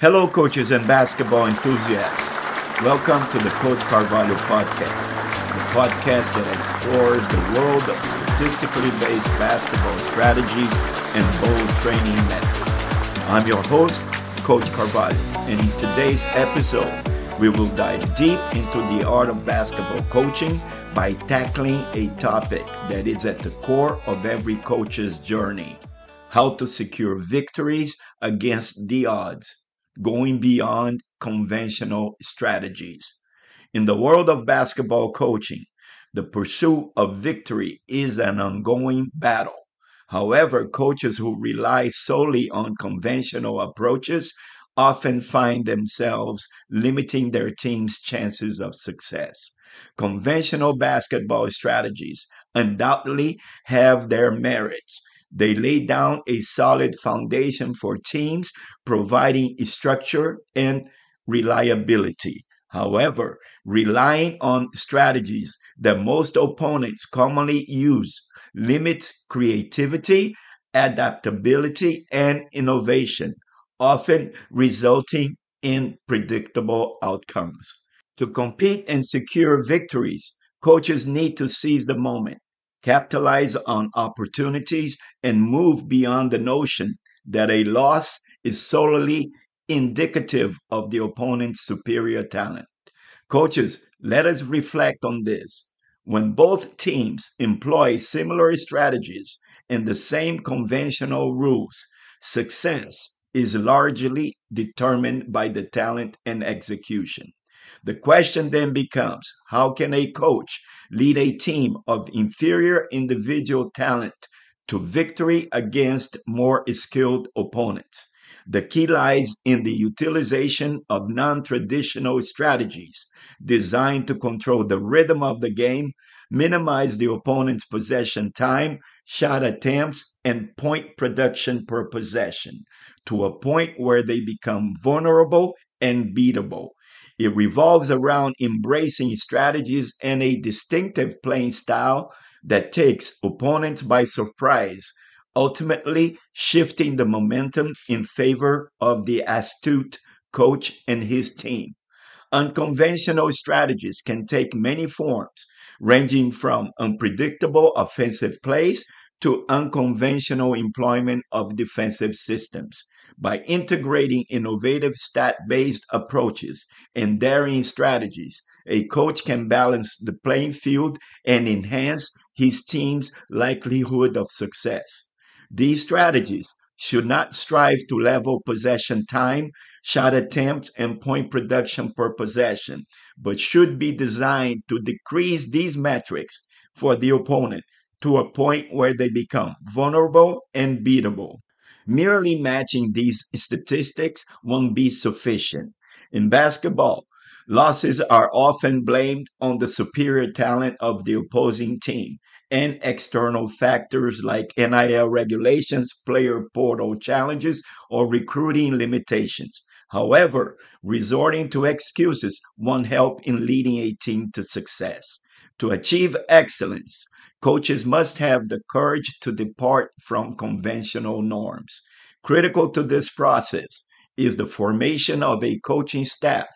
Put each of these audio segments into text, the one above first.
Hello, coaches and basketball enthusiasts. Welcome to the Coach Carvalho podcast, the podcast that explores the world of statistically based basketball strategies and bold training methods. I'm your host, Coach Carvalho, and in today's episode, we will dive deep into the art of basketball coaching by tackling a topic that is at the core of every coach's journey how to secure victories against the odds going beyond conventional strategies. In the world of basketball coaching, the pursuit of victory is an ongoing battle. However, coaches who rely solely on conventional approaches often find themselves limiting their team's chances of success. Conventional basketball strategies undoubtedly have their merits, they lay down a solid foundation for teams, providing structure and reliability. However, relying on strategies that most opponents commonly use limits creativity, adaptability, and innovation, often resulting in predictable outcomes. To compete and secure victories, coaches need to seize the moment capitalize on opportunities, and move beyond the notion that a loss is solely indicative of the opponent's superior talent. Coaches, let us reflect on this. When both teams employ similar strategies and the same conventional rules, success is largely determined by the talent and execution. The question then becomes how can a coach lead a team of inferior individual talent to victory against more skilled opponents? The key lies in the utilization of non traditional strategies designed to control the rhythm of the game, minimize the opponent's possession time, shot attempts, and point production per possession to a point where they become vulnerable and beatable. It revolves around embracing strategies and a distinctive playing style that takes opponents by surprise, ultimately shifting the momentum in favor of the astute coach and his team. Unconventional strategies can take many forms, ranging from unpredictable offensive plays to unconventional employment of defensive systems. By integrating innovative stat based approaches and daring strategies, a coach can balance the playing field and enhance his team's likelihood of success. These strategies should not strive to level possession time, shot attempts, and point production per possession, but should be designed to decrease these metrics for the opponent to a point where they become vulnerable and beatable. Merely matching these statistics won't be sufficient. In basketball, losses are often blamed on the superior talent of the opposing team and external factors like NIL regulations, player portal challenges, or recruiting limitations. However, resorting to excuses won't help in leading a team to success. To achieve excellence, Coaches must have the courage to depart from conventional norms. Critical to this process is the formation of a coaching staff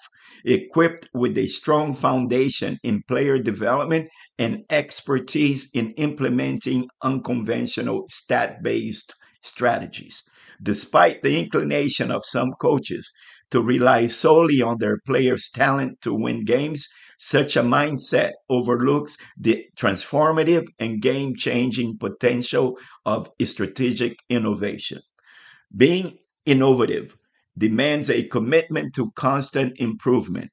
equipped with a strong foundation in player development and expertise in implementing unconventional stat based strategies. Despite the inclination of some coaches to rely solely on their players' talent to win games, such a mindset overlooks the transformative and game changing potential of strategic innovation. Being innovative demands a commitment to constant improvement.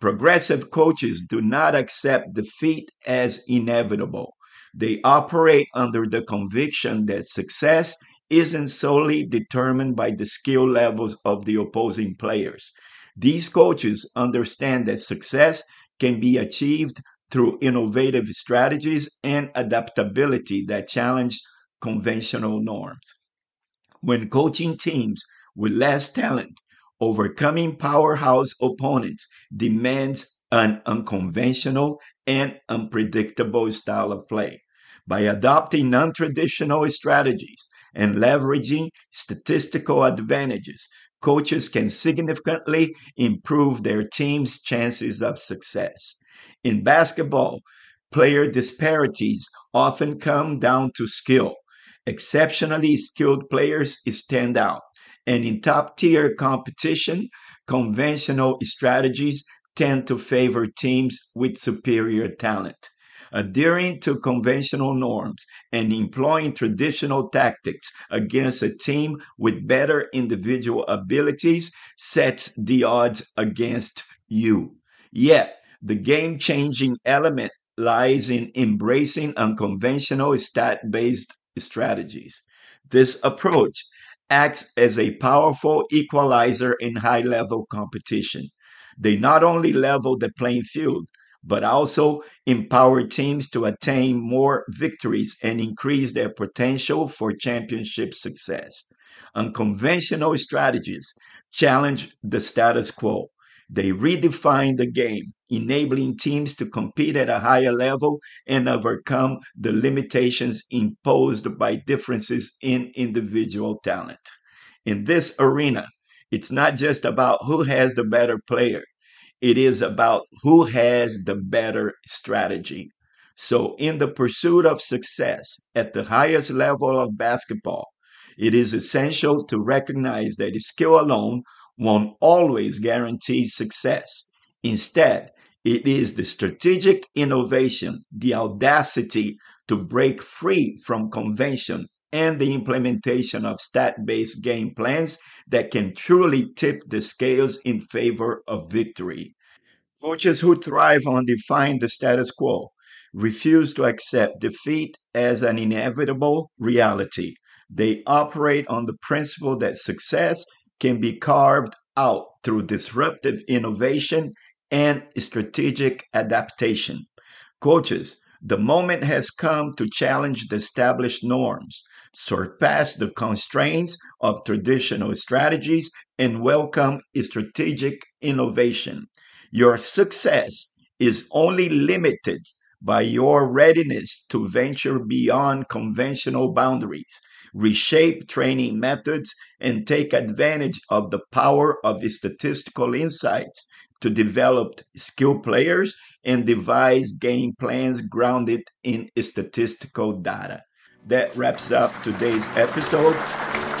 Progressive coaches do not accept defeat as inevitable. They operate under the conviction that success isn't solely determined by the skill levels of the opposing players. These coaches understand that success can be achieved through innovative strategies and adaptability that challenge conventional norms. When coaching teams with less talent, overcoming powerhouse opponents demands an unconventional and unpredictable style of play. By adopting non traditional strategies and leveraging statistical advantages, coaches can significantly improve their team's chances of success. In basketball, player disparities often come down to skill. Exceptionally skilled players stand out. And in top tier competition, conventional strategies tend to favor teams with superior talent. Adhering to conventional norms and employing traditional tactics against a team with better individual abilities sets the odds against you. Yet, the game changing element lies in embracing unconventional stat based strategies. This approach acts as a powerful equalizer in high level competition. They not only level the playing field, but also empower teams to attain more victories and increase their potential for championship success. Unconventional strategies challenge the status quo. They redefine the game, enabling teams to compete at a higher level and overcome the limitations imposed by differences in individual talent. In this arena, it's not just about who has the better player, it is about who has the better strategy. So, in the pursuit of success at the highest level of basketball, it is essential to recognize that skill alone won't always guarantee success. Instead, it is the strategic innovation, the audacity to break free from convention, and the implementation of stat based game plans that can truly tip the scales in favor of victory. Coaches who thrive on defying the status quo refuse to accept defeat as an inevitable reality. They operate on the principle that success can be carved out through disruptive innovation and strategic adaptation. Coaches, the moment has come to challenge the established norms, surpass the constraints of traditional strategies, and welcome strategic innovation. Your success is only limited by your readiness to venture beyond conventional boundaries, reshape training methods, and take advantage of the power of statistical insights to develop skilled players and devise game plans grounded in statistical data. That wraps up today's episode.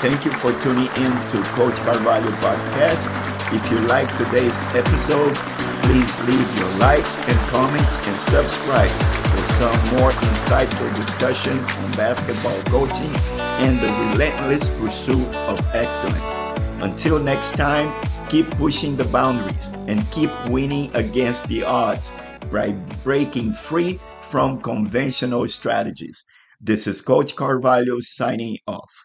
Thank you for tuning in to Coach Carvalho podcast. If you like today's episode, please leave your likes and comments and subscribe for some more insightful discussions on basketball coaching and the relentless pursuit of excellence. Until next time, keep pushing the boundaries and keep winning against the odds by breaking free from conventional strategies. This is Coach Carvalho signing off.